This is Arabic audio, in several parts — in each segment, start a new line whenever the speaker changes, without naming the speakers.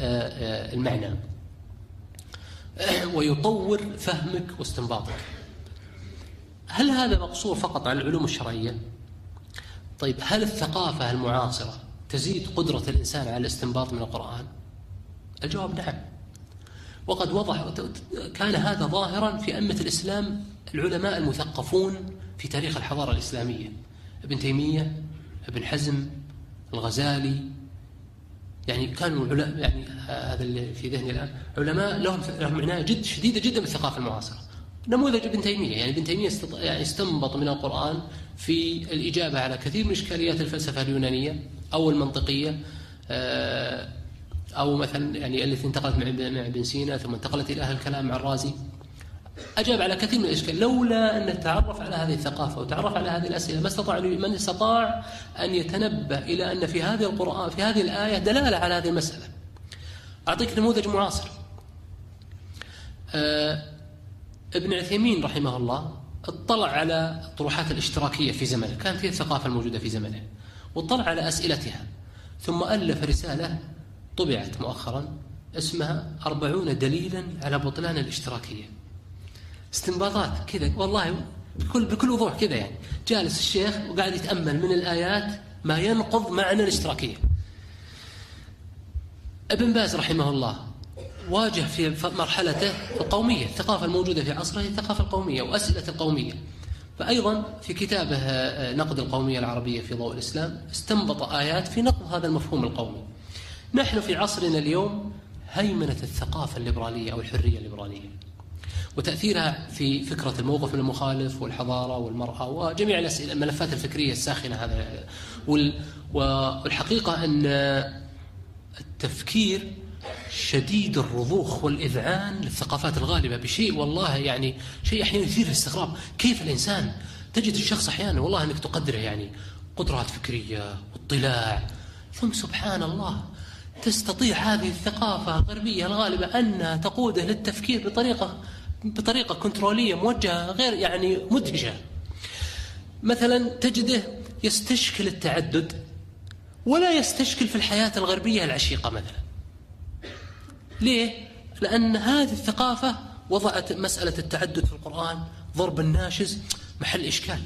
المعنى ويطور فهمك واستنباطك هل هذا مقصور فقط على العلوم الشرعية؟ طيب هل الثقافة المعاصرة تزيد قدرة الإنسان على الاستنباط من القرآن؟ الجواب نعم وقد وضح كان هذا ظاهرا في أمة الإسلام العلماء المثقفون في تاريخ الحضارة الإسلامية ابن تيمية ابن حزم الغزالي يعني كانوا علماء يعني هذا اللي في ذهني الآن علماء لهم لهم عناية جد شديدة جدا بالثقافة المعاصرة. نموذج ابن تيمية يعني ابن تيمية يعني استنبط من القرآن في الإجابة على كثير من إشكاليات الفلسفة اليونانية أو المنطقية آه، أو مثلا يعني التي انتقلت مع ابن سينا ثم انتقلت إلى أهل الكلام مع الرازي أجاب على كثير من الإشكال. لولا أن تعرف على هذه الثقافة وتعرف على هذه الأسئلة ما استطاع من استطاع أن يتنبه إلى أن في هذه القرآن في هذه الآية دلالة على هذه المسألة. أعطيك نموذج معاصر. آه ابن عثيمين رحمه الله اطلع على الطروحات الاشتراكية في زمنه. كانت هي الثقافة الموجودة في زمنه. واطلع على أسئلتها. ثم ألف رسالة طبعت مؤخرا اسمها أربعون دليلا على بطلان الاشتراكية. استنباطات كذا والله بكل بكل وضوح كذا يعني جالس الشيخ وقاعد يتأمل من الآيات ما ينقض معنى الاشتراكية. ابن باز رحمه الله واجه في مرحلته القومية، الثقافة الموجودة في عصره هي الثقافة القومية وأسئلة القومية. فايضا في كتابه نقد القومية العربية في ضوء الإسلام استنبط آيات في نقض هذا المفهوم القومي. نحن في عصرنا اليوم هيمنة الثقافة الليبرالية أو الحرية الليبرالية. وتأثيرها في فكرة الموقف من المخالف والحضارة والمرأة وجميع الملفات الفكرية الساخنة هذا. والحقيقة أن التفكير شديد الرضوخ والإذعان للثقافات الغالبة بشيء والله يعني شيء أحيانا يثير الاستغراب. كيف الإنسان تجد الشخص أحيانا والله أنك تقدره يعني قدرات فكرية واطلاع ثم سبحان الله تستطيع هذه الثقافة الغربية الغالبة أن تقوده للتفكير بطريقة بطريقة كنترولية موجهة غير يعني مدهشة. مثلا تجده يستشكل التعدد ولا يستشكل في الحياة الغربية العشيقة مثلا. ليه؟ لأن هذه الثقافة وضعت مسألة التعدد في القرآن ضرب الناشز محل إشكال.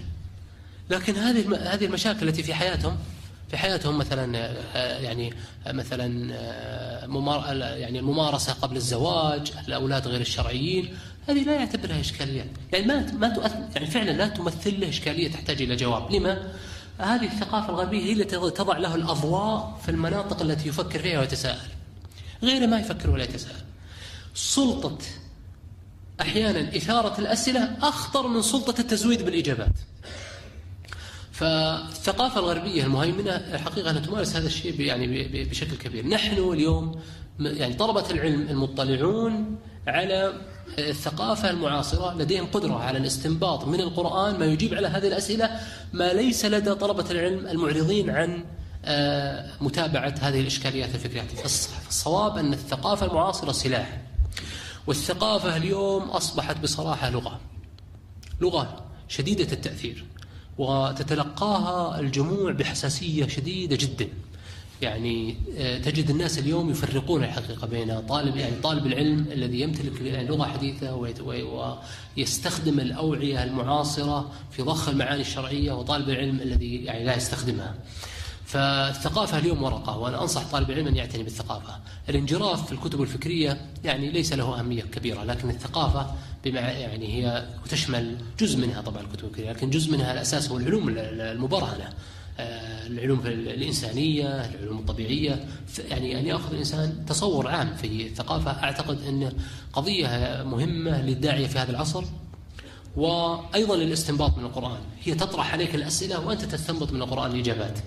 لكن هذه هذه المشاكل التي في حياتهم في حياتهم مثلا آه، يعني آه، مثلا آه، يعني الممارسة قبل الزواج الأولاد غير الشرعيين هذه لا يعتبرها إشكاليات يعني ما ما تؤثر يعني فعلا لا تمثل له إشكالية تحتاج إلى جواب. لما؟ هذه الثقافة الغربية هي التي تضع له الأضواء في المناطق التي يفكر فيها ويتساءل. غيره ما يفكر ولا يتساءل. سلطة أحيانا إثارة الأسئلة أخطر من سلطة التزويد بالإجابات. فالثقافة الغربية المهيمنة الحقيقة أنها تمارس هذا الشيء يعني بشكل كبير. نحن اليوم يعني طلبة العلم المطلعون على الثقافة المعاصرة لديهم قدرة على الاستنباط من القرآن ما يجيب على هذه الأسئلة ما ليس لدى طلبة العلم المعرضين عن آه، متابعة هذه الإشكاليات الفكرية. فالصواب أن الثقافة المعاصرة سلاح والثقافة اليوم أصبحت بصراحة لغة لغة شديدة التأثير. وتتلقاها الجموع بحساسية شديدة جدا يعني آه، تجد الناس اليوم يفرقون الحقيقة بين طالب يعني طالب العلم الذي يمتلك يعني لغة حديثة ويستخدم الأوعية المعاصرة في ضخ المعاني الشرعية وطالب العلم الذي يعني لا يستخدمها. فالثقافة اليوم ورقة وأنا أنصح طالب العلم أن يعتني بالثقافة. الانجراف في الكتب الفكرية يعني ليس له أهمية كبيرة لكن الثقافة بمع يعني هي وتشمل جزء منها طبعا الكتب الفكرية لكن جزء منها الأساس هو العلوم المبرهنه. آه، العلوم الإنسانية العلوم الطبيعية يعني أن يأخذ الإنسان تصور عام في الثقافة أعتقد أن قضية مهمة للداعية في هذا العصر وأيضا للاستنباط من القرآن هي تطرح عليك الأسئلة وأنت تستنبط من القرآن الإجابات